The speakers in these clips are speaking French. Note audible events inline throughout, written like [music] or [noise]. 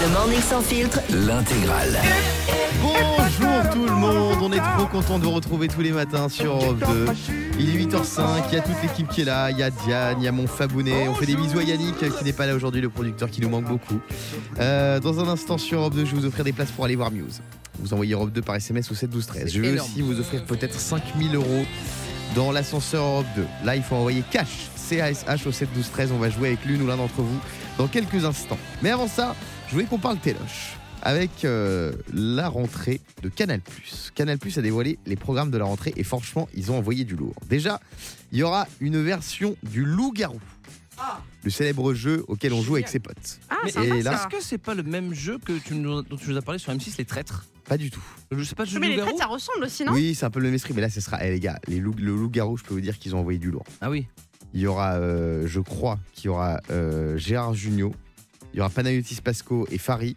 Le morning sans filtre. L'intégrale. Bonjour tout le monde, on est trop content de vous retrouver tous les matins sur Europe 2. Il est 8h05, il y a toute l'équipe qui est là, il y a Diane, il y a mon Fabounet, on fait des bisous à Yannick qui n'est pas là aujourd'hui, le producteur qui nous manque beaucoup. Euh, dans un instant sur Europe 2, je vais vous offrir des places pour aller voir Muse. Vous envoyez Europe 2 par SMS au 7 12 13. Je vais énorme. aussi vous offrir peut-être 5000 euros dans l'ascenseur Europe 2. Là, il faut envoyer cash, C-A-S-H au 7 12 13. On va jouer avec l'une ou l'un d'entre vous dans quelques instants. Mais avant ça, je voulais qu'on parle téloche avec euh, la rentrée de Canal+. Canal+ a dévoilé les programmes de la rentrée et franchement, ils ont envoyé du lourd. Déjà, il y aura une version du loup-garou. Le célèbre jeu auquel on joue avec ses potes. Ah, Mais sympa, et là-. Est-ce que c'est pas le même jeu que tu nous, dont tu nous as parlé sur M6, les traîtres? Pas du tout. Je sais pas, je joue Mais les traites, ça ressemble aussi, non Oui, c'est un peu le même esprit, mais là, ce sera. Eh les gars, les loups- le loup-garou, je peux vous dire qu'ils ont envoyé du lourd. Ah oui. Il y aura, euh, je crois, qu'il y aura euh, Gérard Jugnot, il y aura Panayotis Pasco et Fari.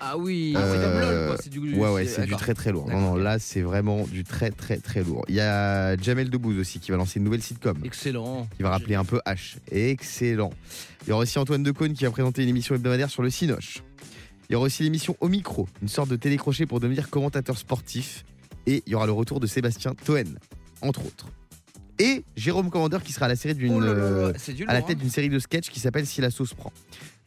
Ah oui, Euh, c'est quoi. C'est du, Ouais, ouais, c'est du très très lourd. Non, non, là, c'est vraiment du très très très lourd. Il y a Jamel Debbouze aussi qui va lancer une nouvelle sitcom. Excellent. qui va rappeler un peu H. Excellent. Il y aura aussi Antoine Decaune qui va présenter une émission hebdomadaire sur le Cinoche. Il y aura aussi l'émission Au micro, une sorte de télécrochet pour devenir commentateur sportif. Et il y aura le retour de Sébastien Toen, entre autres. Et Jérôme Commandeur qui sera à la, série d'une, Oh là là là, euh, à la lourd, tête hein. d'une série de sketchs qui s'appelle Si la sauce prend.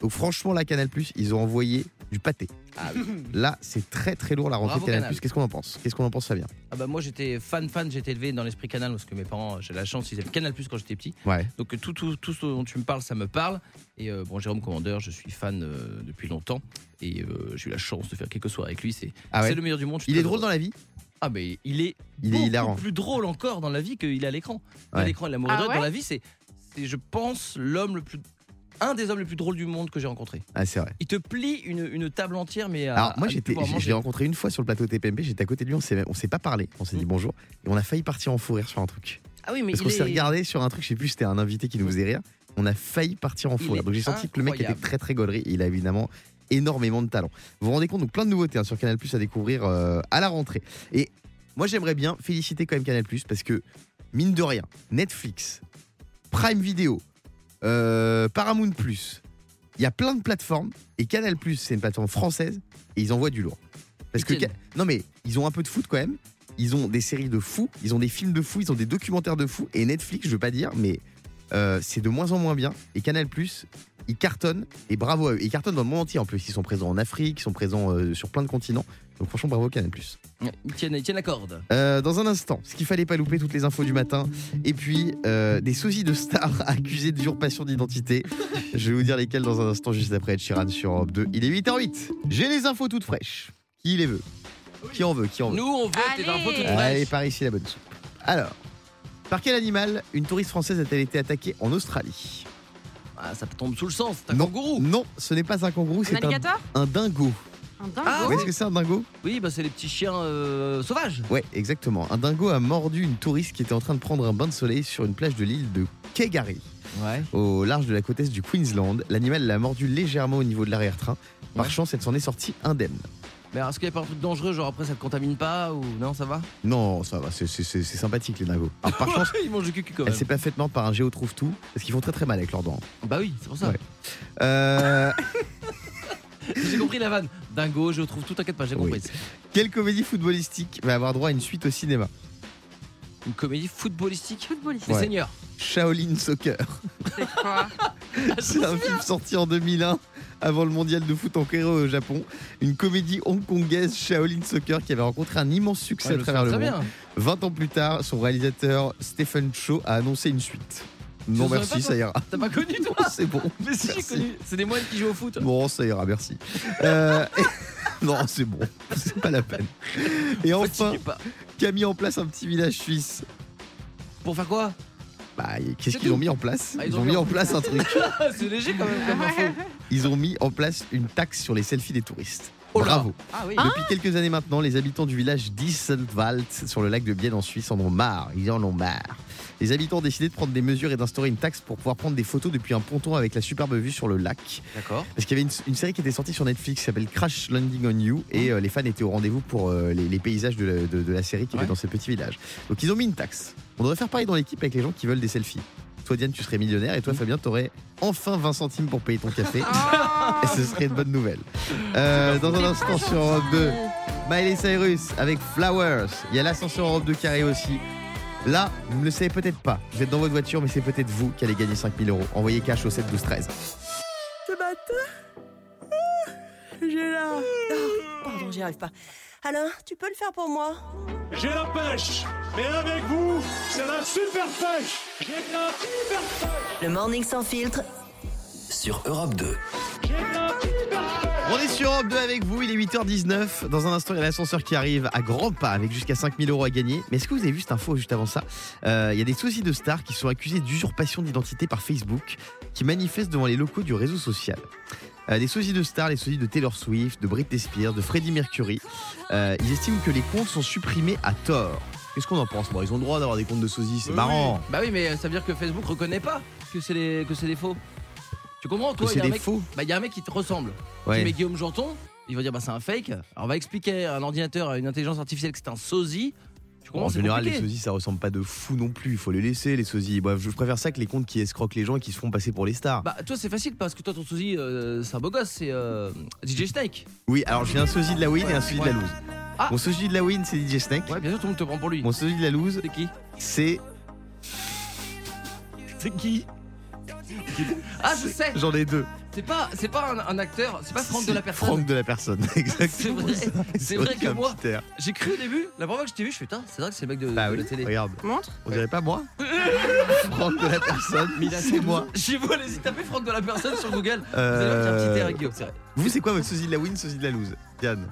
Donc franchement, la Canal+, ils ont envoyé du pâté. Ah oui. [laughs] Là, c'est très très lourd la rentrée Bravo, de Canal+. Canal. Qu'est-ce qu'on en pense? Qu'est-ce qu'on en pense, Fabien? Ah bah moi j'étais fan fan, j'étais élevé dans l'esprit canal parce que mes parents, j'ai la chance, ils avaient Canal Plus quand j'étais petit. Ouais. Donc tout, tout, tout ce dont tu me parles, ça me parle. Et euh, bon, Jérôme Commandeur, je suis fan euh, depuis longtemps. Et j'ai eu la chance de faire quelques soirées avec lui. C'est Ah ouais c'est le meilleur du monde. Il est drôle dans la vie? Ah mais il est, Il est beaucoup hilarant. plus drôle encore dans la vie qu'il est à l'écran. À Ouais. l'écran, il est amoureux Ah ouais Dans la vie, c'est, c'est, je pense, l'homme le plus, un des hommes les plus drôles du monde que j'ai rencontré. Ah, c'est vrai. Il te plie une, une table entière, mais à, Alors moi j'étais, je l'ai rencontré une fois sur le plateau TPMP, j'étais à côté de lui, on s'est, on s'est pas parlé, on s'est dit Mm. bonjour et on a failli partir en fou rire sur un truc. Ah oui, mais Parce il qu'on est... s'est regardé sur un truc, je sais plus, c'était un invité qui nous faisait rire, on a failli partir en fou rire. Donc j'ai senti que le mec était très très gaulerie et il a évidemment énormément de talent. Vous vous rendez compte, donc plein de nouveautés hein, sur Canal Plus à découvrir euh, à la rentrée. Et moi j'aimerais bien féliciter quand même Canal Plus parce que mine de rien, Netflix, Prime Video, euh, Paramount Plus, il y a plein de plateformes et Canal Plus c'est une plateforme française et ils envoient du lourd. Parce que non mais ils ont un peu de foot quand même. Ils ont des séries de fous, ils ont des films de fous, ils ont des documentaires de fous et Netflix, je veux pas dire, mais euh, c'est de moins en moins bien. Et Canal Plus, ils cartonnent et bravo à eux. Ils cartonnent dans le monde entier en plus. Ils sont présents en Afrique, ils sont présents euh, sur plein de continents. Donc franchement, bravo Canal Plus. Ils tiennent, ils tiennent la corde. Euh, dans un instant, ce qu'il fallait pas louper, toutes les infos du matin. Et puis, euh, des sosies de stars [laughs] accusés d'usurpation d'identité. Je vais vous dire lesquels dans un instant, juste après Ed Sheeran sur Europe 2. Il est 8h08. J'ai les infos toutes fraîches. Qui les veut Qui en veut? Qui en veut? Nous, on veut tes Allez. infos toutes Allez, fraîches. par ici la bonne soupe. Alors, par quel animal une touriste française a-t-elle été attaquée en Australie? Ah, ça tombe sous le sens, c'est un Non. kangourou. Non, ce n'est pas un kangourou, c'est un, alligator un dingo. Un dingo? Ah, voyez ce que c'est un dingo? Oui, bah c'est les petits chiens euh, sauvages. Ouais, exactement. Un dingo a mordu une touriste qui était en train de prendre un bain de soleil sur une plage de l'île de Kegari, Ouais. au large de la côte est du Queensland. L'animal l'a mordu légèrement au niveau de l'arrière-train. Par Ouais. chance, elle s'en est sortie indemne. Mais alors, est-ce qu'il n'y a pas un truc dangereux, genre après ça te contamine pas ou non, ça va? Non, ça va, c'est- sympathique les dingos. Alors, par [laughs] chance, Ils mangent du cucu quand elle même. s'est pas faite mordre par un géo trouve-tout, parce qu'ils font très très mal avec leurs dents. Bah oui, c'est pour ça. Ouais. Euh, [laughs] J'ai compris la vanne. Dingo, je trouve tout, t'inquiète pas, j'ai Oui. compris. quelle comédie footballistique va avoir droit à une suite au cinéma? Une comédie footballistique? Footballiste. Les Ouais. seigneurs. Shaolin Soccer. C'est quoi? [laughs] C'est un film sorti en 2001 avant le mondial de foot en Corée au Japon. Une comédie hongkongaise Shaolin Soccer qui avait rencontré un immense succès Ouais, à travers le monde. bien. 20 ans plus tard, son réalisateur Stephen Chow a annoncé une suite. Non merci, ça ira. T'as pas connu toi [laughs] C'est bon. [laughs] Mais si j'ai connu. C'est des moines qui jouent au foot. Bon, ça ira, merci. Euh, et- [laughs] Non, c'est bon. C'est pas la peine. Et enfin, qui a mis en place un petit village suisse Pour faire quoi? Bah, qu'est-ce qu'ils ont mis en place Ah, Ils ont mis en place un truc. [laughs] C'est léger quand même comme info. Ils ont mis en place une taxe sur les selfies des touristes. Oh. Bravo. Ah oui. Depuis quelques années maintenant, les habitants du village d'Isselwald sur le lac de Bienne en Suisse en ont marre. Ils en ont marre. Les habitants ont décidé de prendre des mesures et d'instaurer une taxe pour pouvoir prendre des photos depuis un ponton avec la superbe vue sur le lac. D'accord. Parce qu'il y avait une, une série qui était sortie sur Netflix qui s'appelle Crash Landing on You et euh, les fans étaient au rendez-vous pour euh, les, les paysages de la, de- de la série qui Ouais. était dans ce petit village. Donc ils ont mis une taxe. On devrait faire pareil dans l'équipe avec les gens qui veulent des selfies. Toi Diane, tu serais millionnaire et toi Fabien, t'aurais enfin 20 centimes pour payer ton café. [laughs] Oh Et ce serait une bonne nouvelle. Euh, dans un instant sur Europe 2, Miley Cyrus avec Flowers. Il y a l'ascenseur Europe 2 carré aussi. Là, vous ne le savez peut-être pas. Vous êtes dans votre voiture, mais c'est peut-être vous qui allez gagner 5000 euros. Envoyez cash au 7 12 13. Ce matin, ah, j'ai la... Ah, pardon, j'y arrive pas. Alain, tu peux le faire pour moi J'ai la pêche, mais avec vous, c'est la super pêche. J'ai la super pêche, Le morning sans filtre. sur Europe 2. j'ai la super pêche. On est sur Europe 2 avec vous, il est 8h19. Dans un instant, il y a l'ascenseur qui arrive à grands pas avec jusqu'à 5000 euros à gagner. Mais est-ce que vous avez vu cette info juste avant ça Euh, Il y a des sosies de stars qui sont accusés d'usurpation d'identité par Facebook qui manifestent devant les locaux du réseau social. Euh, des sosies de stars, les sosies de Taylor Swift, de Britney Spears, de Freddie Mercury. Euh, ils estiment que les comptes sont supprimés à tort. Qu'est-ce qu'on en pense Bon, ils ont le droit d'avoir des comptes de sosies, c'est Oui, marrant. oui. Bah oui, mais ça veut dire que Facebook reconnaît pas que c'est des, que c'est des faux. Tu comprends Toi, il c'est y a un des mec- faux. Bah, il y a un mec qui te ressemble. Tu Ouais. mets Guillaume Janton, il va dire bah c'est un fake. Alors on va expliquer à un ordinateur, à une intelligence artificielle que c'est un sosie. En général, les sosies, ça ressemble pas de fou non plus. Il faut les laisser, les sosies. Bref, je préfère ça que les comptes qui escroquent les gens et qui se font passer pour les stars. Bah toi c'est facile parce que toi ton sosie euh, c'est un beau gosse, c'est euh, DJ Snake. Oui, alors j'ai un sosie de la win et un sosie de la loose. Ah. Mon sosie de la win, c'est DJ Snake. Ouais bien sûr tout le monde te prend pour lui. Mon sosie de la loose, C'est qui c'est. C'est Ah je sais J'en ai deux. C'est pas, c'est pas un, un acteur, c'est pas Franck de la personne. Franck de la personne, [laughs] exactement. vrai, ça. c'est vrai que moi-. J'ai cru au début, la première fois que je t'ai vu, je fais putain, c'est vrai que c'est le mec de, Bah de oui, la télé. regarde. Montre. On dirait pas moi [laughs] Franck de la personne, Mais c'est moi. [laughs] J'ai vu, allez-y, tapez Franck de la personne sur Google. Vous allez voir qu'il y a un petit Euh, air Guillaume, c'est vrai. Vous, c'est quoi votre sosie de la win, sosie de la loose? Diane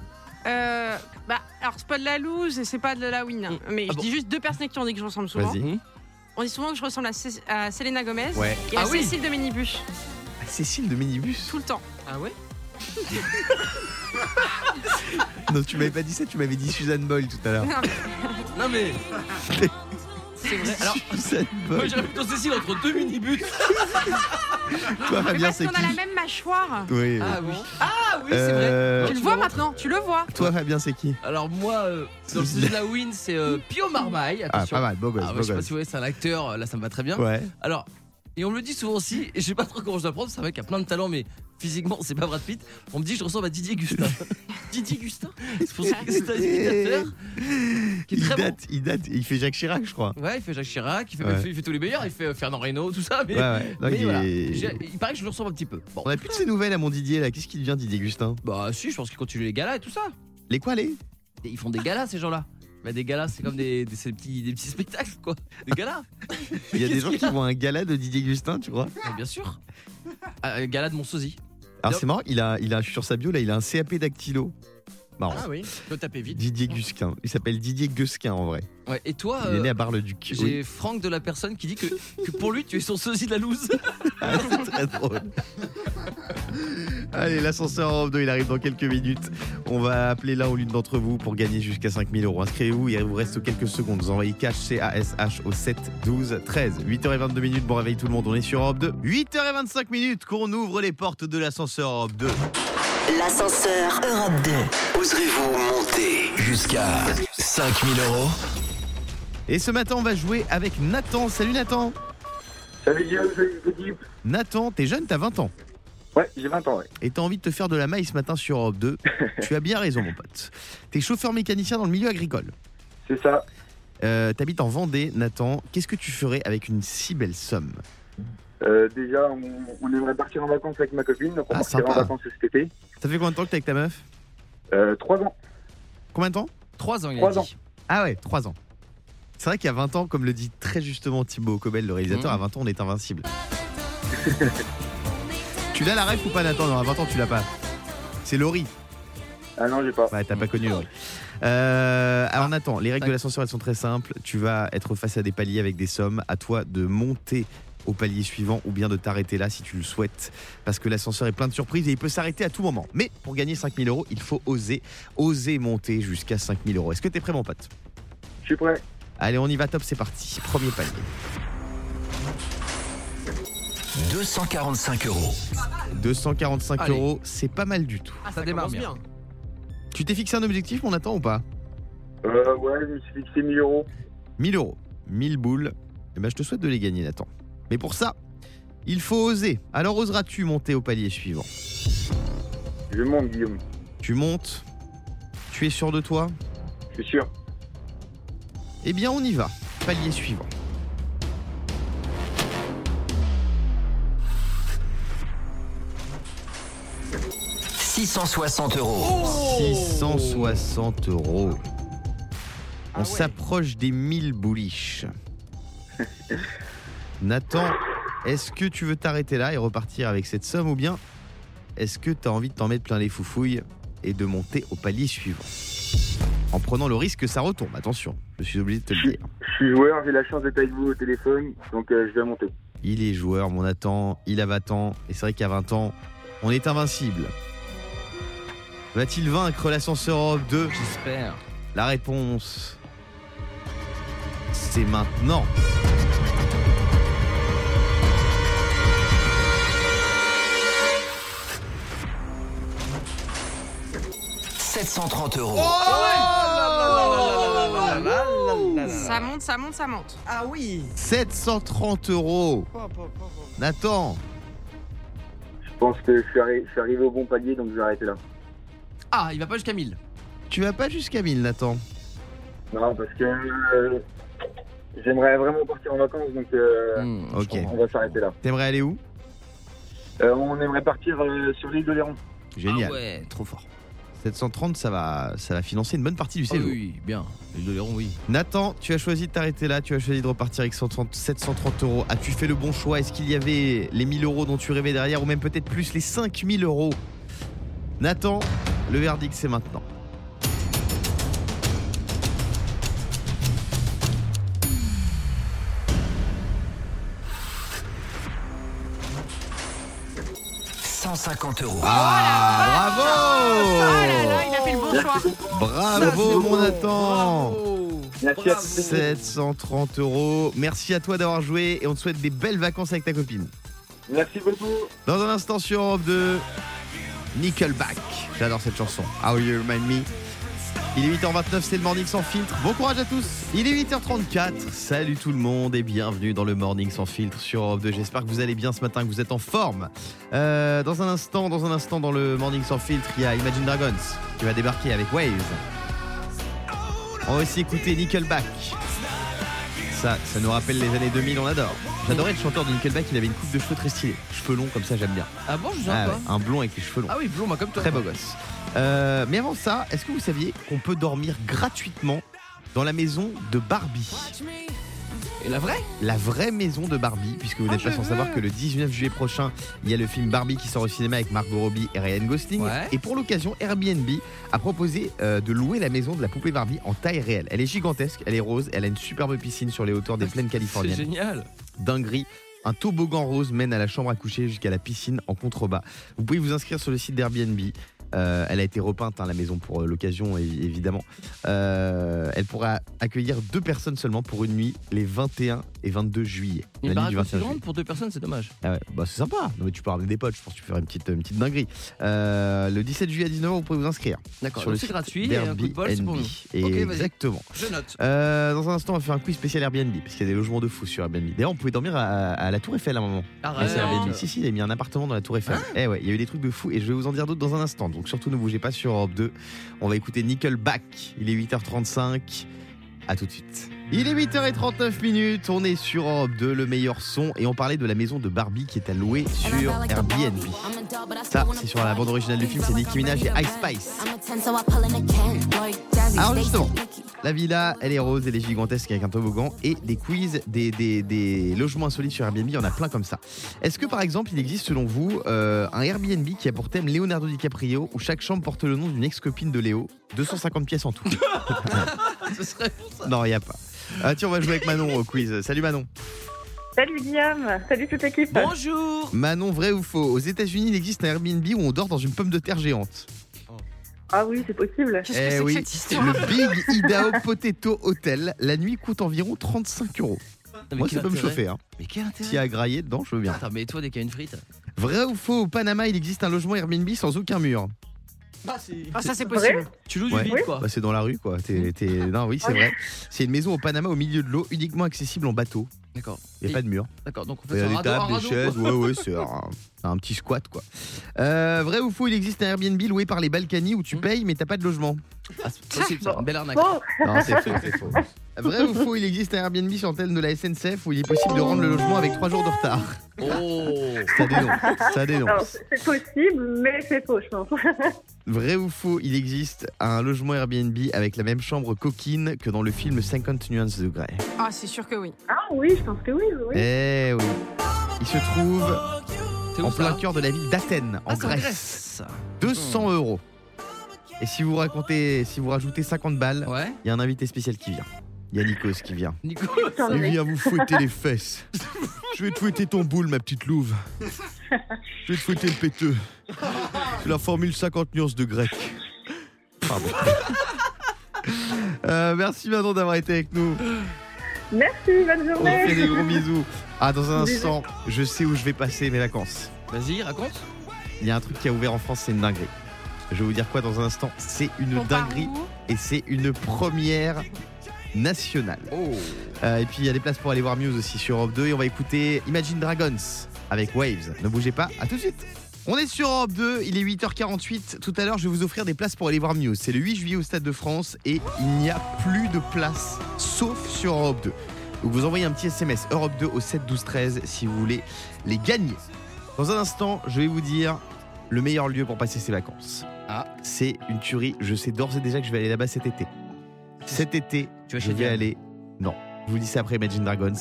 Euh, bah, alors c'est pas de la loose et c'est pas de la win. hein. Mais Ah je bon dis juste deux personnes qui ont dit que je ressemble souvent. Vas-y. On dit souvent que je ressemble à, Cé- à Selena Gomez Ouais. et à Ah oui. Cécile de Minibus Ah, Cécile de Minibus? Tout le temps. Ah ouais? [laughs] Non, tu m'avais pas dit ça, tu m'avais dit Suzanne Boyle tout à l'heure. Non, [laughs] Non mais. [laughs] c'est vrai. Alors, Suzanne moi Boyle. j'aurais plutôt Cécile entre deux minibus. Toi, mais Fabien, parce qu'on a la même mâchoire. Oui. Ah oui. Ah oui, c'est Euh, vrai. Tu le vois maintenant, tu le vois. Toi, Fabien, c'est qui? Alors moi, euh, dans le sujet de la win, c'est euh, Pio Marmaille. Ah, Attention. pas mal, beau gosse, Ah ouais, beau je sais pas si vous voyez, c'est un acteur, euh, là ça me va très bien. Ouais. Alors, et on me le dit souvent aussi, et je sais pas trop comment je dois prendre, c'est un mec qui a plein de talent, mais physiquement c'est pas Brad Pitt. On me dit que je ressemble à Didier Gustin. [laughs] Didier Gustin C'est pour [laughs] ça que c'est un imitateur qui est Il très bon. date, il date, il fait Jacques Chirac, je crois. Ouais, il fait Jacques Chirac, il fait, Ouais. il fait- il fait tous les meilleurs, il fait euh, Fernand Reynaud, tout ça, mais, Ouais, ouais. Mais il voilà. est- il paraît que je le ressemble un petit peu. Bon, On a plus de ces nouvelles à mon Didier là. Qu'est-ce qui devient Didier Gustin? Bah si, je pense qu'il continue les galas et tout ça. Les quoi les? Et ils font des galas ces gens-là. Bah, des galas, c'est comme des, des, c'est des petits, des petits spectacles, quoi. Des galas Il y a des gens qu'il qui vont à un gala de Didier Gustin, tu crois? Ah, Bien sûr. Ah, euh, gala de mon sosie. Alors c'est marrant, il a, il a sur sa bio là, il a un CAP dactylo. Marrant. Ah oui, peux taper vite. Didier Gusquin. Il s'appelle Didier Gusquin en vrai. Ouais, et toi, Il est euh, né à Bar-le-Duc. j'ai Oui. Franck de la personne qui dit que, que pour lui, tu es son sosie de la loose. [laughs] Ah, c'est très drôle. [laughs] Allez, l'ascenseur en Europe 2, il arrive dans quelques minutes. On va appeler l'un ou l'une d'entre vous pour gagner jusqu'à 5000 euros. Inscrivez-vous, il vous reste quelques secondes. Vous envoyez cash C-A-S-H au 7 12 13. 8h22 minutes, bon réveil tout le monde, on est sur Europe 2. 8h25 minutes qu'on ouvre les portes de l'ascenseur Europe 2. L'ascenseur Europe 2. Oserez-vous monter jusqu'à 5000 euros? Et ce matin, on va jouer avec Nathan. Salut Nathan Salut Guillaume, salut. Nathan, t'es jeune, t'as 20 ans. Ouais, j'ai 20 ans, ouais. et t'as envie de te faire de la maille ce matin sur Europe 2, [laughs] tu as bien raison, mon pote. T'es chauffeur mécanicien dans le milieu agricole. C'est ça. Euh, T'habites en Vendée, Nathan. Qu'est-ce que tu ferais avec une si belle somme? Euh, déjà, on, on aimerait partir en vacances avec ma copine, donc on Ah, partira en sympa. vacances cet été. Ça fait combien de temps que t'es avec ta meuf? Euh, 3 ans. Combien de temps? 3 ans, il a Trois dit. ans. Ah ouais, 3 ans. C'est vrai qu'il y a 20 ans, comme le dit très justement Thibaut Cobel, le réalisateur, Mhm. à 20 ans, on est invincible. [laughs] tu l'as la ref ou pas, Nathan Non, à 20 ans, tu l'as pas. C'est Laurie. Ah non, j'ai pas. Ouais, t'as pas connu Laurie. Euh, alors Nathan, les règles de l'ascenseur elles sont très simples. Tu vas être face à des paliers avec des sommes. À toi de monter au palier suivant ou bien de t'arrêter là si tu le souhaites. Parce que l'ascenseur est plein de surprises et il peut s'arrêter à tout moment. Mais pour gagner 5000 euros, il faut oser, oser monter jusqu'à 5000 euros. Est-ce que t'es prêt mon pote? Je suis prêt. Allez, on y va top, c'est parti. Premier palier. 245 euros. 245 Allez. euros, c'est pas mal du tout. Ah, ça, démarre bien. Tu t'es fixé un objectif mon Nathan ou pas? Euh, ouais, je me suis fixé 1000 euros. 1000 euros, 1000 boules. Eh ben, je te souhaite de les gagner, Nathan. Mais pour ça, Il faut oser. Alors oseras-tu monter au palier suivant? Je monte, Guillaume. Tu montes Tu es sûr de toi? Je suis sûr. Eh bien, on y va. Palier suivant. « 660 euros. 660 euros. Ah On s'approche des 1000 bouliches. [laughs] Nathan, est-ce que tu veux t'arrêter là et repartir avec cette somme ou bien est-ce que tu as envie de t'en mettre plein les foufouilles et de monter au palier suivant? En prenant le risque que ça retombe, attention, je suis obligé de te le dire. Je suis joueur, j'ai la chance d'être avec vous au téléphone, donc euh, je vais monter. Il est joueur, mon Nathan, il a 20 ans, et c'est vrai qu'à 20 ans, on est invincible. Va-t-il vaincre l'ascenseur Europe 2 J'espère. La réponse, c'est maintenant. « 730 euros. Ça monte, ça monte, ça monte. Ah oui 730 euros. Nathan, Je pense que je suis, arri- je suis arrivé au bon palier, donc je vais arrêter là. Ah, il va pas jusqu'à 1000. tu vas pas jusqu'à 1000, Nathan. Non, parce que euh, j'aimerais vraiment partir en vacances, donc euh, Hmm, ok. on va s'arrêter là. T'aimerais aller où? Euh, on aimerait partir euh, sur l'île de Léron. Génial. Ah ouais, trop fort. 730, ça va, ça va financer une bonne partie du Ah séjour. oui, bien. Les Doléron, oui. Nathan, tu as choisi de t'arrêter là, tu as choisi de repartir avec 130 730 euros. As-tu fait le bon choix? Est-ce qu'il y avait les 1000 euros dont tu rêvais derrière ou même peut-être plus les 5000 euros? Nathan, le verdict c'est maintenant. « 150 euros. Ah, Oh là là, bravo il a fait le bon choix. Bravo mon Nathan Merci à tous. 730 euros. Merci à toi d'avoir joué et on te souhaite des belles vacances avec ta copine. Merci beaucoup. Dans un instant sur Europe 2, Nickelback. J'adore cette chanson. How You Remind Me. Il est 8h29, c'est le Morning sans filtre. Bon courage à tous. Il est 8h34. Salut tout le monde et bienvenue dans le Morning sans filtre sur Europe 2. J'espère que vous allez bien ce matin, que vous êtes en forme. Euh, dans un instant, dans un instant, dans le Morning sans filtre, il y a Imagine Dragons qui va débarquer avec Waves. On va aussi écouter Nickelback. Ça, ça nous rappelle les années 2000, on adore. J'adorais le chanteur de Nickelback, il avait une coupe de cheveux très stylée. Cheveux longs comme ça, j'aime bien. Ah bon, je sais Ah pas. ouais, un blond avec les cheveux longs. Ah oui, blond, bah, comme toi. Très beau gosse. Euh, mais avant ça, est-ce que vous saviez qu'on peut dormir gratuitement dans la maison de Barbie? Et la vraie La vraie maison de Barbie, puisque vous Ah, n'êtes pas sans veux. savoir que le 19 juillet prochain, il y a le film Barbie qui sort au cinéma avec Margot Robbie et Ryan Gosling. Ouais. Et pour l'occasion, Airbnb a proposé euh, de louer la maison de la poupée Barbie en taille réelle. Elle est gigantesque, elle est rose, elle a une superbe piscine sur les hauteurs des plaines C'est californiennes. génial. dinguerie. Un toboggan rose mène à la chambre à coucher jusqu'à la piscine en contrebas. Vous pouvez vous inscrire sur le site d'Airbnb. Euh, elle a été repeinte, hein, la maison, pour euh, l'occasion, évi- évidemment. Euh, elle pourra accueillir deux personnes seulement pour une nuit, les 21 et 22 juillet. Une la nuit du aussi 21 juillet. pour deux personnes, c'est dommage. Ah ouais, bah c'est sympa. Non, mais tu peux ramener des potes, je pense que tu peux faire une petite, une petite dinguerie. Euh, le 17 juillet à 19h, vous pouvez vous inscrire. D'accord, sur donc le c'est gratuit et un coup de bol, c'est pour nous. Exactement. Je note. Euh, dans un instant, on va faire un quiz spécial Airbnb, parce qu'il y a des logements de fous sur Airbnb. D'ailleurs, on pouvait dormir à, à la Tour Eiffel à un moment. Arrête. c'est Airbnb. Si, si, il a mis un appartement dans la Tour Eiffel. eh ouais, il y a eu des trucs de fou et je vais vous en dire d'autres dans un instant. Donc surtout, ne bougez pas sur Europe 2. On va écouter Nickelback. Il est 8h35. À tout de suite. Il est 8h39 minutes. On est sur Europe 2, le meilleur son. Et on parlait de la maison de Barbie qui est à louer sur Airbnb. Ça, c'est sur la bande originale du film, c'est Nicki Minaj et Ice Spice. Alors justement, la villa, elle est rose, elle est gigantesque avec un toboggan et des quiz, des, des- des logements insolites sur Airbnb, il y en a plein comme ça. Est-ce que par exemple, il existe selon vous euh, un Airbnb qui a pour thème Leonardo DiCaprio où chaque chambre porte le nom d'une ex-copine de Léo? 250 pièces en tout. [laughs] [laughs] Ce serait pour ça. non, il n'y a pas. Ah tiens, on va jouer avec Manon au quiz. Salut Manon. Salut Guillaume, salut toute l'équipe. Bonjour. Manon, vrai ou faux? Aux États-Unis, il existe un Airbnb où on dort dans une pomme de terre géante. Ah oui, c'est possible. Qu'est-ce Eh que c'est oui, que cette histoire Le Big Idaho Potato Hotel, la nuit coûte environ 35 euros. Moi, ça peut me chauffer. Hein. Mais quel intérêt S'il y a à grailler dedans, je veux bien. Attends, mais toi, dès qu'il y a une frite. Vrai ou faux Au Panama, il existe un logement Airbnb sans aucun mur? Ah, ça, c'est possible. Tu loues du Ouais. vide, quoi. Bah, c'est dans la rue, quoi. T'es- t'es- Non, oui, c'est vrai. C'est une maison au Panama au milieu de l'eau, uniquement accessible en bateau. D'accord. Il n'y a pas de mur. D'accord, donc on Il y fait a des tables, des chaises, ouais, ouais, c'est [laughs] un, petit squat quoi. Euh, vrai ou faux, il existe un Airbnb loué par les Balkany où tu Hmm. payes mais t'as pas de logement Ah, c'est possible, ça, une belle arnaque. Bon, Non, c'est faux, c'est faux. Vrai ou faux, il existe un Airbnb sur l'antenne de la SNCF où il est possible de rendre le logement avec 3 jours de retard Oh Ça dénonce, ça dénonce. alors, c'est possible, mais c'est faux, je pense. [laughs] Vrai ou faux, il existe un logement Airbnb avec la même chambre coquine que dans le film 50 nuances de Grey Ah, c'est sûr que oui. Ah oui, je pense que oui, oui. oui. Eh oui. Il se trouve en plein cœur de la ville d'Athènes, en Ah, Grèce. Grèce. 200 euros. Et si vous racontez, si vous rajoutez 50 balles, Ouais. il y a un invité spécial qui vient. Il y a Nikos qui vient. J'en Il vient vous fouetter les fesses. Je vais te fouetter ton boule, ma petite louve. Je vais te fouetter le péteux. C'est la formule 50 nuances de grec. Pardon. Euh, merci Manon d'avoir été avec nous. Merci, bonne On journée. fait des gros bisous. Ah, dans un instant, je sais où je vais passer mes vacances. Vas-y, raconte. Il y a un truc qui a ouvert en France, c'est une dinguerie. Je vais vous dire quoi dans un instant? C'est une On part dinguerie où et c'est une première nationale. Oh. Euh, et puis il y a des places pour aller voir Muse aussi sur Europe 2 et on va écouter Imagine Dragons avec Waves. Ne bougez pas, à tout de suite. On est sur Europe 2, il est 8h48. Tout à l'heure, je vais vous offrir des places pour aller voir Muse. C'est le 8 juillet au Stade de France et il n'y a plus de place sauf sur Europe 2. Donc vous envoyez un petit SMS Europe 2 au 7 12 13 si vous voulez les gagner. Dans un instant, je vais vous dire le meilleur lieu pour passer ses vacances. Ah, c'est une tuerie. Je sais d'ores et déjà que je vais aller là-bas cet été. Cet été, Tu vas je vais aller. Non, je vous dis ça après Imagine Dragons.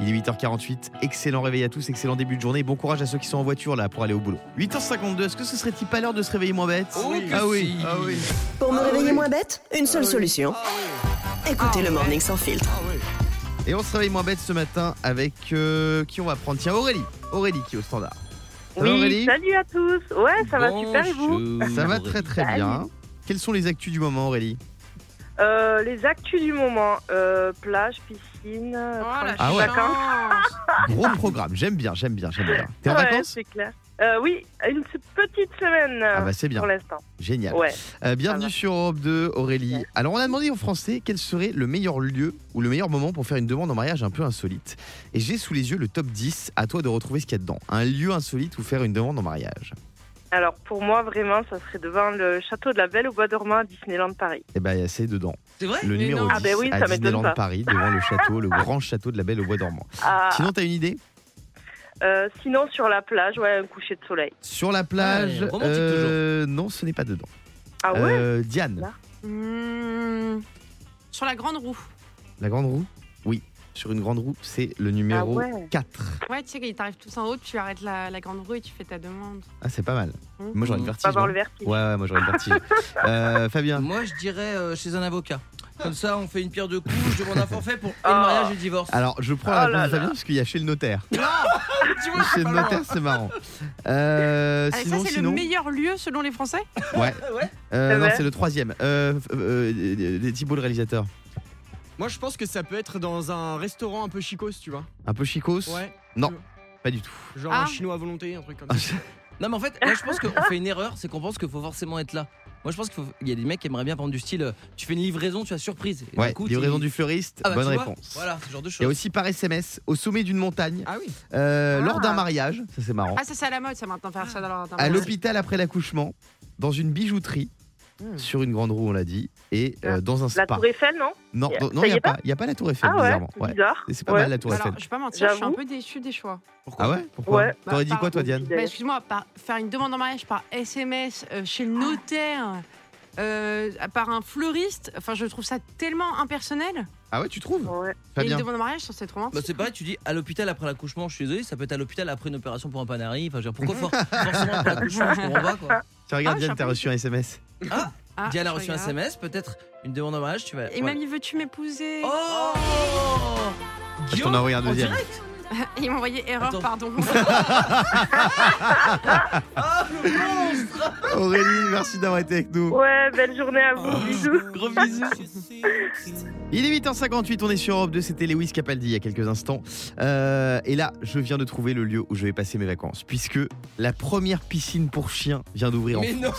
Il est 8h48. Excellent réveil à tous, excellent début de journée. Bon courage à ceux qui sont en voiture là pour aller au boulot. 8h52, est-ce que ce serait-il pas l'heure de se réveiller moins bête? Oh, que Ah oui, ah oui. Pour me réveiller moins bête, une seule solution. Écoutez le morning sans filtre. Et on se réveille moins bête ce matin avec euh, qui on va prendre? Tiens, Aurélie. Aurélie qui est au standard. Ça va, Oui, Aurélie? salut à tous. Ouais, ça va super et vous? Ça va très très bien. Quelles sont les actus du moment Aurélie? Euh, Les actus du moment euh, plage, piscine, Oh, la Ah ouais. Gros programme, j'aime bien, j'aime bien, j'aime bien. T'es en Ouais, vacances? c'est clair. Euh, oui, une petite semaine euh, Ah bah c'est bien, pour l'instant. génial. Ouais. Euh, bienvenue sur Europe 2, Aurélie. Alors, on a demandé aux Français quel serait le meilleur lieu ou le meilleur moment pour faire une demande en mariage un peu insolite. Et j'ai sous les yeux le top 10. À toi de retrouver ce qu'il y a dedans. Un lieu insolite où faire une demande en mariage. Alors pour moi, vraiment, ça serait devant le château de la Belle au Bois dormant à Disneyland Paris. Eh ben, c'est dedans. C'est vrai Le Mais numéro non. 10 Ah ben oui, à Disneyland pas. Paris, devant le château, le grand château de la Belle au Bois dormant. Ah, Sinon, t'as une idée? Euh, sinon, sur la plage, ouais, un coucher de soleil. Sur la plage Ouais, romantique euh, Non, ce n'est pas dedans. Ah ouais Euh, Diane, Là. Hmm, Sur la grande roue. la grande roue Oui. Sur une grande roue, c'est le numéro Ah ouais. 4. Ouais, tu sais, quand tous en haut, tu arrêtes la, la grande roue et tu fais ta demande. Ah, c'est pas mal. Mmh. Moi, j'aurais le. Pas vertige. avoir non le vertige. Ouais, ouais, moi j'aurais le vertige. [laughs] Euh, Fabien Moi, je dirais euh, chez un avocat. Comme ça, on fait une pierre de coups, je demande un forfait pour et le Ah. mariage et le divorce. Alors, je prends la Oh réponse là de Fabien parce qu'il y a chez le notaire. tu vois, Chez le notaire, c'est marrant. Euh, Allez, sinon, ça, c'est sinon. le meilleur lieu selon les Français Ouais. [laughs] Ouais. Euh, C'est non, vrai c'est le troisième. Euh, euh, euh, Thibaut, le réalisateur. Moi, je pense que ça peut être dans un restaurant un peu chicos, tu vois. Un peu chicos Ouais. Non, pas du tout. Genre Ah. un chinois à volonté, un truc comme Ah, [laughs] ça. Non, mais en fait, là, je pense qu'on fait une erreur, c'est qu'on pense qu'il faut forcément être là. Moi, je pense qu'il y a des mecs qui aimeraient bien prendre du style, euh, tu fais une livraison, tu as surprise. Et Ouais, coup, livraison du fleuriste, Ah bah, bonne réponse. Voilà, ce genre de Il y a choses. aussi par SMS, au sommet d'une montagne, Ah oui. euh, Ah. lors d'un mariage, ça c'est marrant, Ah, ça, c'est à la mode, ça, maintenant, faire ça dans à l'hôpital après l'accouchement, dans une bijouterie, Hmm. sur une grande roue, on l'a dit, et euh, dans un La spa. Tour Eiffel, non Non, non, il y n'y a pas, pas y a pas la Tour Eiffel, Ah ouais, bizarrement. Ouais. bizarre. Et C'est pas Ouais. mal la Tour Alors, Eiffel. je vais pas mentir, je suis un peu déçu des choix. Ah ouais Pourquoi Ouais. T'aurais dit Bah, quoi toi, pardon, Diane Bah, excuse-moi, par- faire une demande en mariage par SMS euh, chez le notaire, euh, par un fleuriste, enfin, je trouve ça tellement impersonnel. Ah ouais, tu trouves Ouais. Et Fabien une demande en mariage, ça, c'est trop Bah, romantique. c'est pareil, tu dis à l'hôpital après l'accouchement, je suis désolé, ça peut être à l'hôpital après une opération pour un panari. Enfin, je veux dire, pourquoi [laughs] for- forcément après l'accouchement, je comprends pas quoi. Tiens, regarde, Ah, Diane, t'as reçu un SMS. Ah, Diane a je reçu un regarde. SMS, peut-être une demande en mariage, tu vas. Et ouais. mamie, veux-tu m'épouser? Oh Je t'en ai envoyé un En deuxième. direct [laughs] Ils m'ont envoyé erreur, Attends. pardon. [laughs] Aurélie, merci d'avoir été avec nous. Ouais, belle journée à vous. Bisous. Gros bisous. Il est 8h58, on est sur Europe 2, c'était Lewis Capaldi il y a quelques instants. Euh, et là, je viens de trouver le lieu où je vais passer mes vacances, puisque la première piscine pour chiens vient d'ouvrir en Mais non,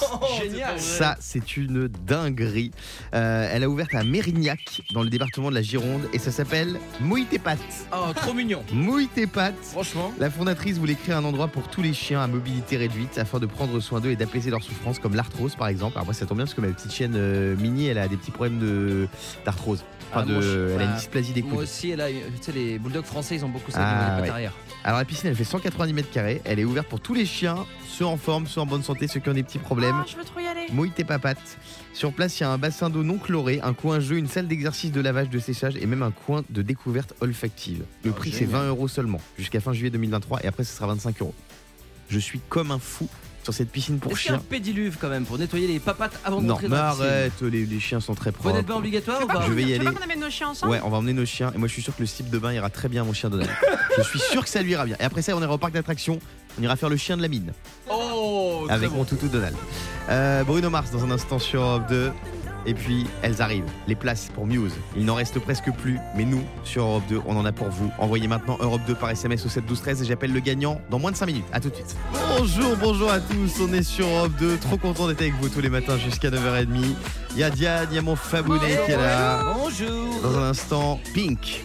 Génial. Ça, c'est une dinguerie. Euh, elle a ouvert à Mérignac, dans le département de la Gironde, et ça s'appelle Mouille tes pattes. Oh, trop mignon. Mouille tes pattes. Franchement. La fondatrice voulait créer un endroit pour tous les chiens à mobilité réduite afin de prendre soin d'eux et d'apaiser leurs souffrances, comme l'arthrose par exemple. Alors moi, ça tombe bien parce que ma petite chienne euh, Mini, elle a des petits problèmes de- d'arthrose. Enfin, Ah, de, moi, je- elle a une dysplasie des Moi coudes. aussi, elle a, tu sais, les bulldogs français, ils ont beaucoup ça Ah, des pattes ouais. arrière. Alors la piscine, elle fait 190 mètres carrés. Elle est ouverte pour tous les chiens, ceux en forme, ceux en bonne santé, ceux qui ont des petits problèmes. Ah, je veux trop y aller. Mouille tes papates. Sur place, il y a un bassin d'eau non chloré, un coin jeu, une salle d'exercice de lavage, de séchage et même un coin de découverte olfactive. Le Oh, prix, c'est génial. 20 euros seulement, jusqu'à fin juillet 2023 et après, ce sera 25 euros. Je suis comme un fou sur cette piscine pour a un chiens. pédiluve quand même pour nettoyer les papates avant de Non, rentrer mais dans la piscine? arrête, les, les chiens sont très propres. Bain obligatoire ou pas Je vais y Tu veux pas aller. qu'on amène nos chiens ensemble? Ouais, on va emmener nos chiens et moi je suis sûr que le slip de bain ira très bien à mon chien Donald. je suis sûr que ça lui ira bien. Et après ça, on ira au parc d'attractions. On ira faire le chien de la mine Oh, avec bon. mon toutou Donald. Euh, Bruno Mars dans un instant sur Europe 2. Et puis elles arrivent, les places pour Muse. Il n'en reste presque plus, mais nous, sur Europe 2, on en a pour vous. Envoyez maintenant Europe 2 par SMS au 7 12 13 et j'appelle le gagnant dans moins de 5 minutes. À tout de suite. Bonjour, bonjour à tous. On est sur Europe 2. Trop content d'être avec vous tous les matins jusqu'à 9h30. Il y a Diane, il y a mon Fabounet qui est là. Bonjour. Dans un instant, Pink.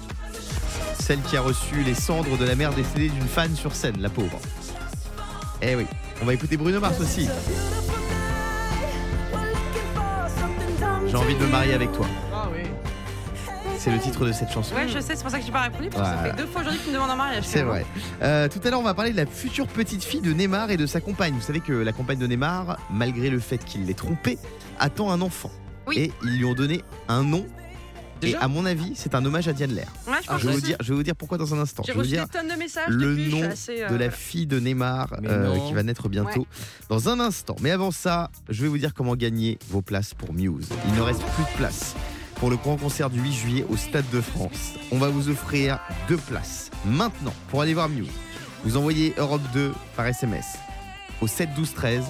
Celle qui a reçu les cendres de la mère décédée d'une fan sur scène, la pauvre. Eh oui, on va écouter Bruno Mars aussi. J'ai envie de me marier avec toi. Ah oui. C'est le titre de cette chanson. Ouais, je sais, c'est pour ça que j'ai pas répondu, parce que ça fait deux fois aujourd'hui que tu me demandes en mariage. C'est vrai. Euh, tout à l'heure, on va parler de la future petite fille de Neymar et de sa compagne. Vous savez que la compagne de Neymar, malgré le fait qu'il l'ait trompée, attend un enfant. Oui. Et ils lui ont donné un nom. Et à mon avis, c'est un hommage à Diane Lair. Ouais, je vais vous dire, je vais vous dire pourquoi dans un instant. J'ai Je vais vous reçu dire des tonnes de messages le depuis, nom assez, euh, de la voilà. fille de Neymar euh, qui va naître bientôt dans un instant. Mais avant ça, je vais vous dire comment gagner vos places pour Muse. Il ne reste plus de place pour le grand concert du 8 juillet au Stade de France. On va vous offrir deux places maintenant pour aller voir Muse. Vous envoyez Europe 2 par SMS au 7 12 13.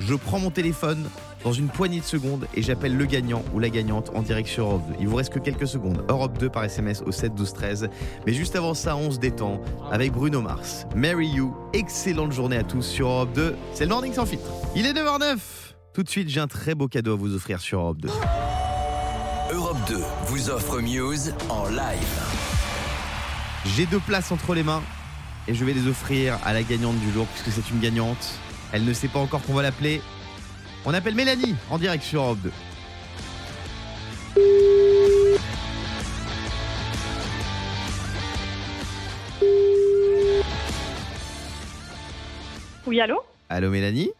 Je prends mon téléphone dans une poignée de secondes et j'appelle le gagnant ou la gagnante en direct sur Europe 2. Il vous reste que quelques secondes. Europe 2 par SMS au 7 12 13. Mais juste avant ça, on se détend avec Bruno Mars. Mary You, excellente journée à tous sur Europe 2. C'est le Morning sans filtre. Il est 9h09. Tout de suite, j'ai un très beau cadeau à vous offrir sur Europe 2. Europe 2 vous offre Muse en live. J'ai deux places entre les mains et je vais les offrir à la gagnante du jour puisque c'est une gagnante. Elle ne sait pas encore qu'on va l'appeler. On appelle Mélanie en direct sur Europe 2. Oui, allô Allô Mélanie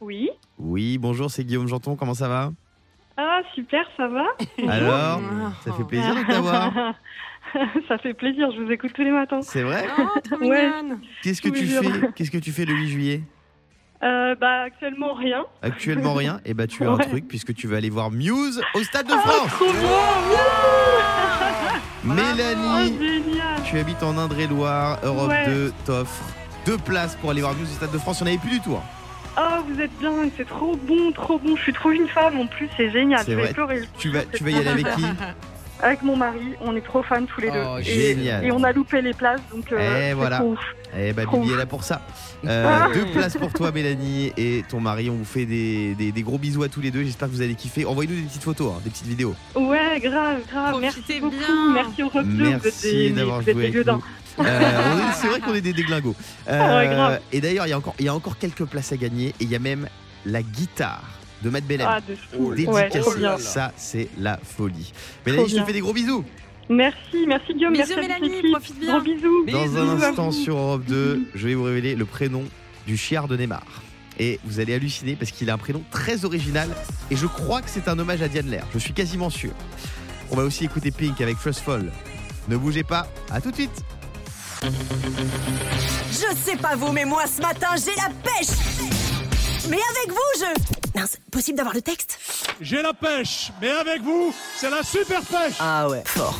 Oui. Oui, bonjour, c'est Guillaume Janton, comment ça va Ah, super, ça va [laughs] Alors, ça fait plaisir de t'avoir. [laughs] Ça fait plaisir, je vous écoute tous les matins. C'est vrai Oh, trop Ouais. Qu'est-ce que tu fais Qu'est-ce que tu fais le 8 juillet Euh, bah, actuellement, rien. Actuellement rien Et bah tu as un truc puisque tu vas aller voir Muse au Stade de Ah, France. trop Oh, Mélanie, génial tu habites en Indre-et-Loire, Europe Ouais. 2 t'offre deux places pour aller voir Muse au Stade de France. En avait plus du tout. hein. Oh, vous êtes bien, c'est trop bon, trop bon. Je suis trop une femme, en plus, c'est génial. C'est Je vais vrai. pleurer. Tu vas, tu vas y aller avec qui? [laughs] Avec mon mari, on est trop fans tous les Oh, deux. Et, génial. et on a loupé les places, donc... Et c'est voilà. trop ouf. Eh bah Bibi est là pour ça. [laughs] Euh, deux places pour toi Mélanie et ton mari. On vous fait des, des- des gros bisous à tous les deux. J'espère que vous allez kiffer. Envoyez-nous des petites photos, hein, des petites vidéos. Ouais, grave, grave. Merci beaucoup. bien. Merci au Rock 2, vous êtes Merci des, d'avoir joué des avec nous. Euh, on est- c'est vrai qu'on est des déglingos. [laughs] Euh, et d'ailleurs, il y, a encore- il y a encore quelques places à gagner et il y a même la guitare de Matt Bellamy. Ah, de fou. Ouais, bien. ça, c'est la folie. Mélanie, je te fais des gros bisous. Merci, merci Guillaume, Bisous, merci Mélanie, profite bien. Gros bisous. Dans Bisous un instant sur Europe 2, je vais vous révéler le prénom du chiard de Neymar. Et vous allez halluciner parce qu'il a un prénom très original et je crois que c'est un hommage à Diane Lair. Je suis quasiment sûr. On va aussi écouter Pink avec Trust Fall. Ne bougez pas, à tout de suite. Je sais pas vous, mais moi ce matin j'ai la pêche Mais avec vous je... Mince, possible d'avoir le texte J'ai la pêche, mais avec vous, c'est la super pêche. Ah ouais, fort.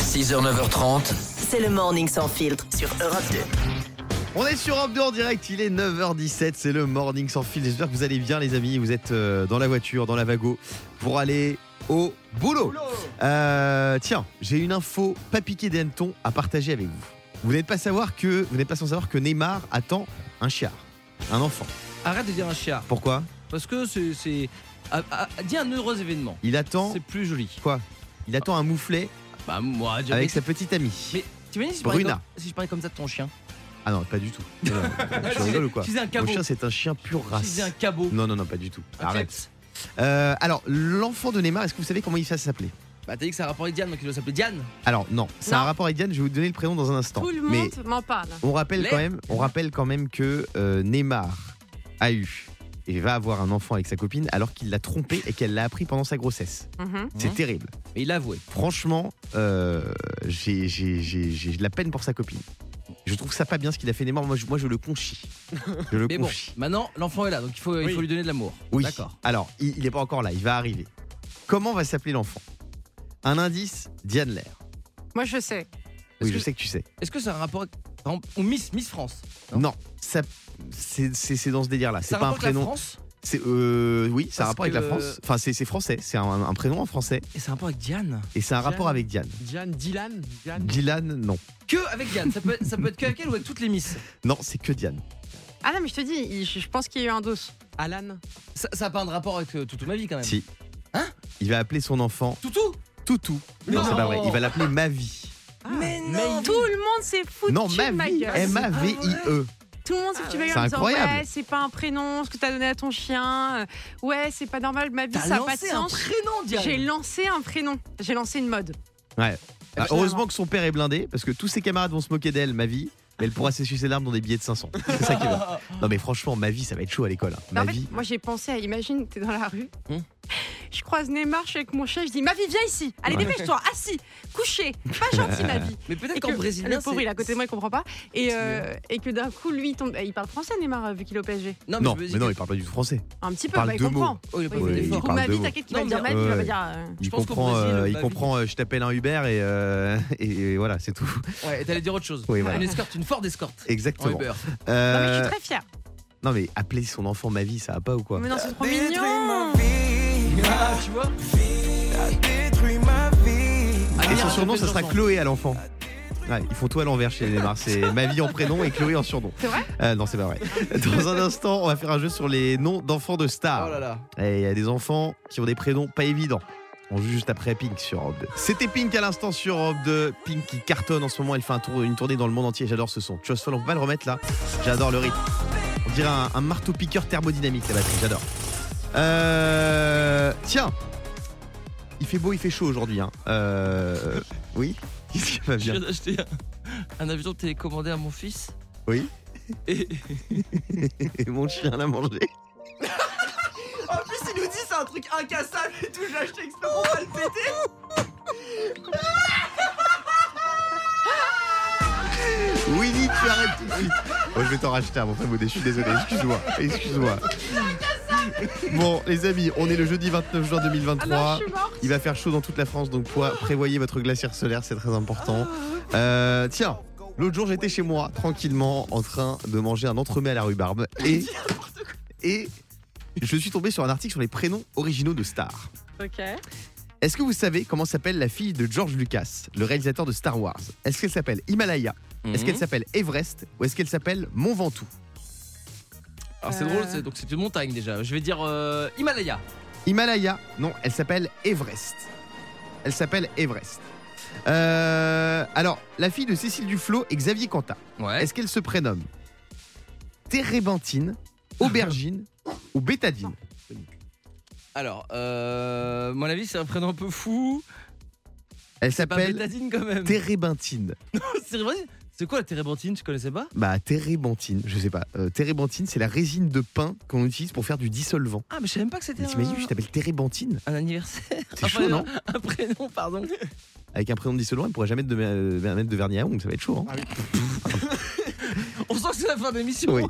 6h, 9h30, c'est le morning sans filtre sur Europe 2. On est sur Europe 2 en direct, il est 9h17, c'est le morning sans fil. J'espère que vous allez bien les amis, vous êtes euh, dans la voiture, dans la vago, pour aller au boulot. Euh, tiens, j'ai une info pas piquée des hannetons à partager avec vous. Vous n'êtes pas savoir que vous n'êtes pas sans savoir que Neymar attend un chiard, un enfant. Arrête de dire un chiard. Pourquoi Parce que c'est. c'est- ah, ah, dis un heureux événement. Il attend C'est plus joli. quoi Il attend un mouflet Bah, moi, je- avec sa petite amie. Mais t'imagines si je parlais Bruna. comme- si je parlais comme ça de ton chien Ah non, pas du tout. [laughs] Non, non, tu rigoles ou quoi Tu un Mon cabot. chien c'est un chien pure Tu race. disais un cabot. Non, non, non, pas du tout. Un Arrête. kleps. Euh, alors, l'enfant de Neymar, est-ce que vous savez comment il va s'appeler Bah, t'as dit que c'est un rapport avec Diane, donc il doit s'appeler Diane. Alors non, c'est Non. un rapport avec Diane, je vais vous donner le prénom dans un instant. Tout le Mais monde m'en parle. on rappelle L'air. quand même, on rappelle quand même que euh, Neymar a eu et va avoir un enfant avec sa copine alors qu'il l'a trompé et qu'elle l'a appris pendant sa grossesse. Mhm. C'est terrible. Mais il l'a avoué. Franchement, euh, j'ai j'ai- j'ai- j'ai de la peine pour sa copine. Je trouve ça pas bien ce qu'il a fait Neymar. Moi, je, moi, je le conchis. Je le [laughs] Mais bon, conchis. maintenant, l'enfant est là, donc il faut, il Oui. faut lui donner de l'amour. Oui. D'accord. Alors, il n'est pas encore là. Il va arriver. Comment va s'appeler l'enfant? Un indice Diane Lair. Moi, je sais. Oui, je que- sais que tu sais. Est-ce que c'est un rapport. Par exemple, ou Miss, Miss France Non. Non, ça, c'est c'est- c'est dans ce délire-là. C'est Ça pas un avec la prénom. France C'est euh, oui, c'est un rapport avec la France. Enfin, c'est c'est français. C'est un, un prénom en français Et c'est un rapport avec Diane et c'est un rapport avec Diane. Diane, Dylan, Diane. Dylan, non, Que avec Diane Ça peut être, ça peut être que avec elle ou avec toutes les Miss non, c'est que Diane. Ah non, mais je te dis, je je pense qu'il y a eu un dos. Alan. Ça n'a pas un rapport avec euh, toute ma vie quand même. Si. Hein? Il va appeler son enfant Toutou? Toutou. Non, Non. c'est pas vrai. Il va l'appeler ma vie. Mais Tout le monde s'est foutu non, de ma vie. gueule. M A V I E. Tout le monde s'est foutu de ma gueule C'est disant, incroyable. Ouais, c'est pas un prénom, ce que t'as donné à ton chien. Euh, Ouais, c'est pas normal, ma vie, T'as ça a pas de lancé un sens. prénom, J'ai lancé un prénom. J'ai lancé une mode. Ouais. Eh ben, Ah, heureusement que son père est blindé parce que tous ses camarades vont se moquer d'elle, ma vie. Mais elle pourra s'essuyer ses larmes dans des billets de 500. C'est ça qui est bien. [laughs] Non mais franchement, ma vie, ça va être chaud à l'école. hein. Mais Ma en fait, vie. moi j'ai pensé à, imagine, t'es dans la rue, Hum. Je croise Neymar, je suis avec mon chien, je dis, ma vie, viens ici, allez Ouais. dépêche-toi, assis, couché, pas gentil ma vie. Mais peut-être Et qu'en que brésilien. le pauvre il est à côté de moi, il comprend pas. Et, euh, et que d'un coup, lui, il, tombe, il parle français, Neymar, euh, vu qu'il est au PSG. Non, Non, me dis mais non, il parle pas du tout français. Un petit peu, parle bah, il deux mots. comprend. Oh, il Oui, parle ma vie, t'inquiète qu'il va Non, dire mais- ma vie, il va pas dire. euh, Il comprend, il comprend je t'appelle un Uber [laughs] et, et voilà, c'est tout. Ouais, t'allais dire autre chose. Une escorte, une Ford escorte. En Exactement. Non, mais je suis très fière. non mais appeler son enfant ma vie, ça va pas ou quoi Mais non, c'est trop mignon. Ah, tu vois Et son merde, surnom, j'ai fait ça une sera. Chloé à l'enfant. Ouais, ils font tout à l'envers chez Neymar. [laughs] C'est ma vie en prénom et Chloé en surnom. C'est vrai Euh, Non, c'est pas vrai. [laughs] Dans un instant, on va faire un jeu sur les noms d'enfants de stars. Oh là là. Et il y a des enfants qui ont des prénoms pas évidents. On joue juste après Pink sur Europe 2. C'était Pink à l'instant sur Europe 2. Pink qui cartonne en ce moment. Elle fait un tour, une tournée dans le monde entier. J'adore ce son. Chose folle, on peut pas le remettre là. J'adore le rythme. On dirait un, un marteau-piqueur thermodynamique la batterie. J'adore. Euh, tiens. Il fait beau, il fait chaud aujourd'hui. Hein. Euh, oui [laughs] Qu'est-ce qui va Je bien viens d'acheter un, un avion télécommandé à mon fils. Oui Et, [laughs] Et mon chien l'a mangé. [laughs] En plus, il nous dit c'est un truc incassable et tout. J'ai acheté exprès pour pas le péter. Winnie, tu arrêtes tout de suite. Bon, je vais t'en racheter un, mon frère Baudet. Je suis désolé. Excuse-moi. Excuse-moi. [laughs] Bon, les amis, on est le jeudi 29 juin Ah non, 2023. je suis morte. Il va faire chaud dans toute la France, donc prévoyez votre glacière solaire, c'est très important. Euh, tiens, l'autre jour j'étais chez moi, tranquillement, en train de manger un entremets à la rhubarbe. [laughs] Et, et je suis tombé sur un article sur les prénoms originaux de stars. Ok. Est-ce que vous savez comment s'appelle la fille de George Lucas, le réalisateur de Star Wars? Est-ce qu'elle s'appelle Himalaya? Est-ce qu'elle s'appelle Everest? Ou est-ce qu'elle s'appelle Mont Ventoux? Alors c'est Euh. drôle, c'est- donc c'est une montagne déjà. Je vais dire euh, Himalaya. Himalaya, non, elle s'appelle Everest. Elle s'appelle Everest. Euh, alors, la fille de Cécile Duflot et Xavier Cantat, Ouais. est-ce qu'elle se prénomme Térébenthine, Aubergine [laughs] ou Bétadine? Alors, euh, mon avis, c'est un prénom un peu fou. Elle C'est pas s'appelle Bétadine quand même. Térébenthine. [laughs] C'est vrai C'est quoi la térébenthine Je connaissais pas? Bah, térébenthine, je sais pas. Euh, térébenthine, c'est la résine de pain qu'on utilise pour faire du dissolvant. Ah, mais je savais même pas que c'était Mais un... T'imagines, tu t'appelles térébenthine un anniversaire. C'est chaud, non? Un prénom, pardon. Avec un prénom de dissolvant, elle pourrait jamais te de- euh, mettre de vernis à ongles, ça va être chaud. hein. [laughs] On sent que c'est la fin de l'émission. Oui.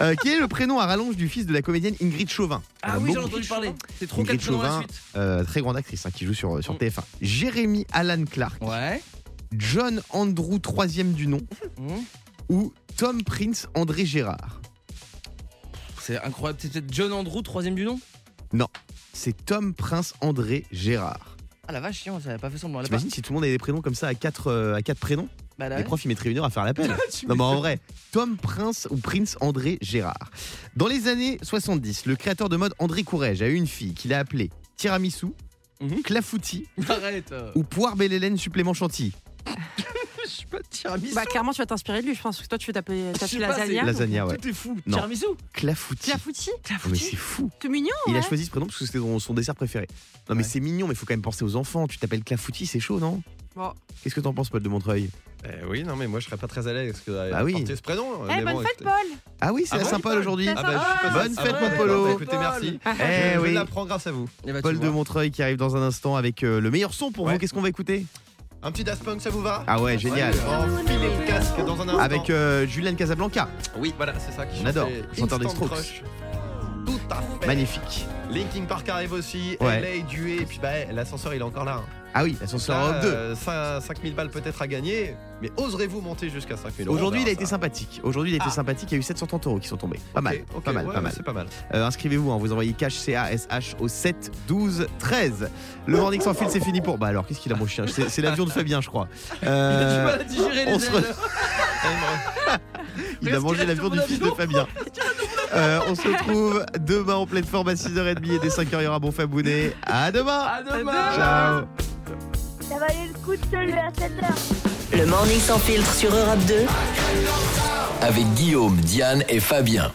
Euh, quel est le prénom à rallonge du fils de la comédienne Ingrid Chauvin? Ah Euh, oui, j'en ai entendu parler. C'est trop Ingrid la Chauvin, suite. euh, très grande actrice hein, qui joue sur, sur Mm. TF1. Jérémy Alan Clark, Ouais. John Andrew troisième du nom Mmh. ou Tom Prince André Gérard C'est incroyable. C'est peut-être John Andrew, troisième du nom? Non, c'est Tom Prince André Gérard. Ah la vache, chiant, j'avais pas fait semblant. Elle a T'imagines si tout le monde avait des prénoms comme ça à quatre, euh, à quatre prénoms? Pas- Bah, là, Les ouais. profs ils mettraient une heure à faire l'appel. [laughs] Tu non mais en vrai, Tom Prince ou Prince André Gérard. Dans les années 70, le créateur de mode André Courrèges a eu une fille qu'il a appelée Tiramisu, Mhm. Clafoutis [laughs] Arrête. euh. ou Poire Belle Hélène supplément chantilly. [laughs] Je suis pas tiramisu. Bah, clairement, tu vas t'inspirer de lui. Je pense que toi, tu veux t'appeler lasagna. Lasagna, ouais. Tout est fou. Non. Tiramisu. Clafoutis. Clafoutis Oh, mais c'est fou. C'est mignon, Il a ouais. choisi ce prénom parce que c'était son, son dessert préféré. Non mais Ouais. c'est mignon, mais il faut quand même penser aux enfants. Tu t'appelles Clafoutis, c'est chaud, non? Bon. Qu'est-ce que t'en penses, Paul de Montreuil? Eh oui, non, mais moi je serais pas très à l'aise que Bah oui. porter ce prénom. Eh, mais bonne bon, fête, écoutez- Paul Ah oui, c'est Ah la bon, Saint-Paul aujourd'hui. Ah bah, je suis pas Bonne fête, Ah mon ouais, Polo. bah, écoutez, merci. Eh je, je oui. l'apprends grâce à vous. Eh bah, tu Paul de vois. Montreuil qui arrive dans un instant avec euh, le meilleur son pour Ouais. vous. Qu'est-ce qu'on va écouter? Un petit Daft Punk, ça vous va Ah ouais, génial. Enfilez le casque dans un instant. Avec euh, Julian Casablanca. Oui, voilà, c'est ça qui On adore. chantait Chanteur des Instant Strokes. Crush. Tout à fait. Magnifique. Linkin Park arrive aussi. Ouais. LA, Duet. Et puis bah, l'ascenseur, il est encore là. hein. Ah oui, l'ascenseur Europe 2. euh, cin- 5000 balles peut-être à gagner. Mais oserez-vous monter jusqu'à 5000 euros? Aujourd'hui, il a été ça. sympathique. Aujourd'hui, il a été Ah. sympathique. Il y a eu 730 euros qui sont tombés. Pas mal. Pas mal, ouais, pas mal. C'est pas mal. Euh, Inscrivez-vous, hein, vous envoyez cash C-A-S-H au 7 12 13. Le morning sans fil, c'est fini pour. Bah alors, qu'est-ce qu'il a, mon chien? C'est l'avion de Fabien, je crois. [laughs] Il a du Euh, mal à digérer on les se re- ailes. [laughs] Il a mangé l'avion du fils de. Fabien. [laughs] Euh, on se retrouve demain en pleine forme à 6h30 et dès 5h, il y aura bon Fabounet. À demain À demain. Ciao Ça valait le coup de se lever à 7h. Le morning sans filtre sur Europe 2. Avec Guillaume, Diane et Fabien.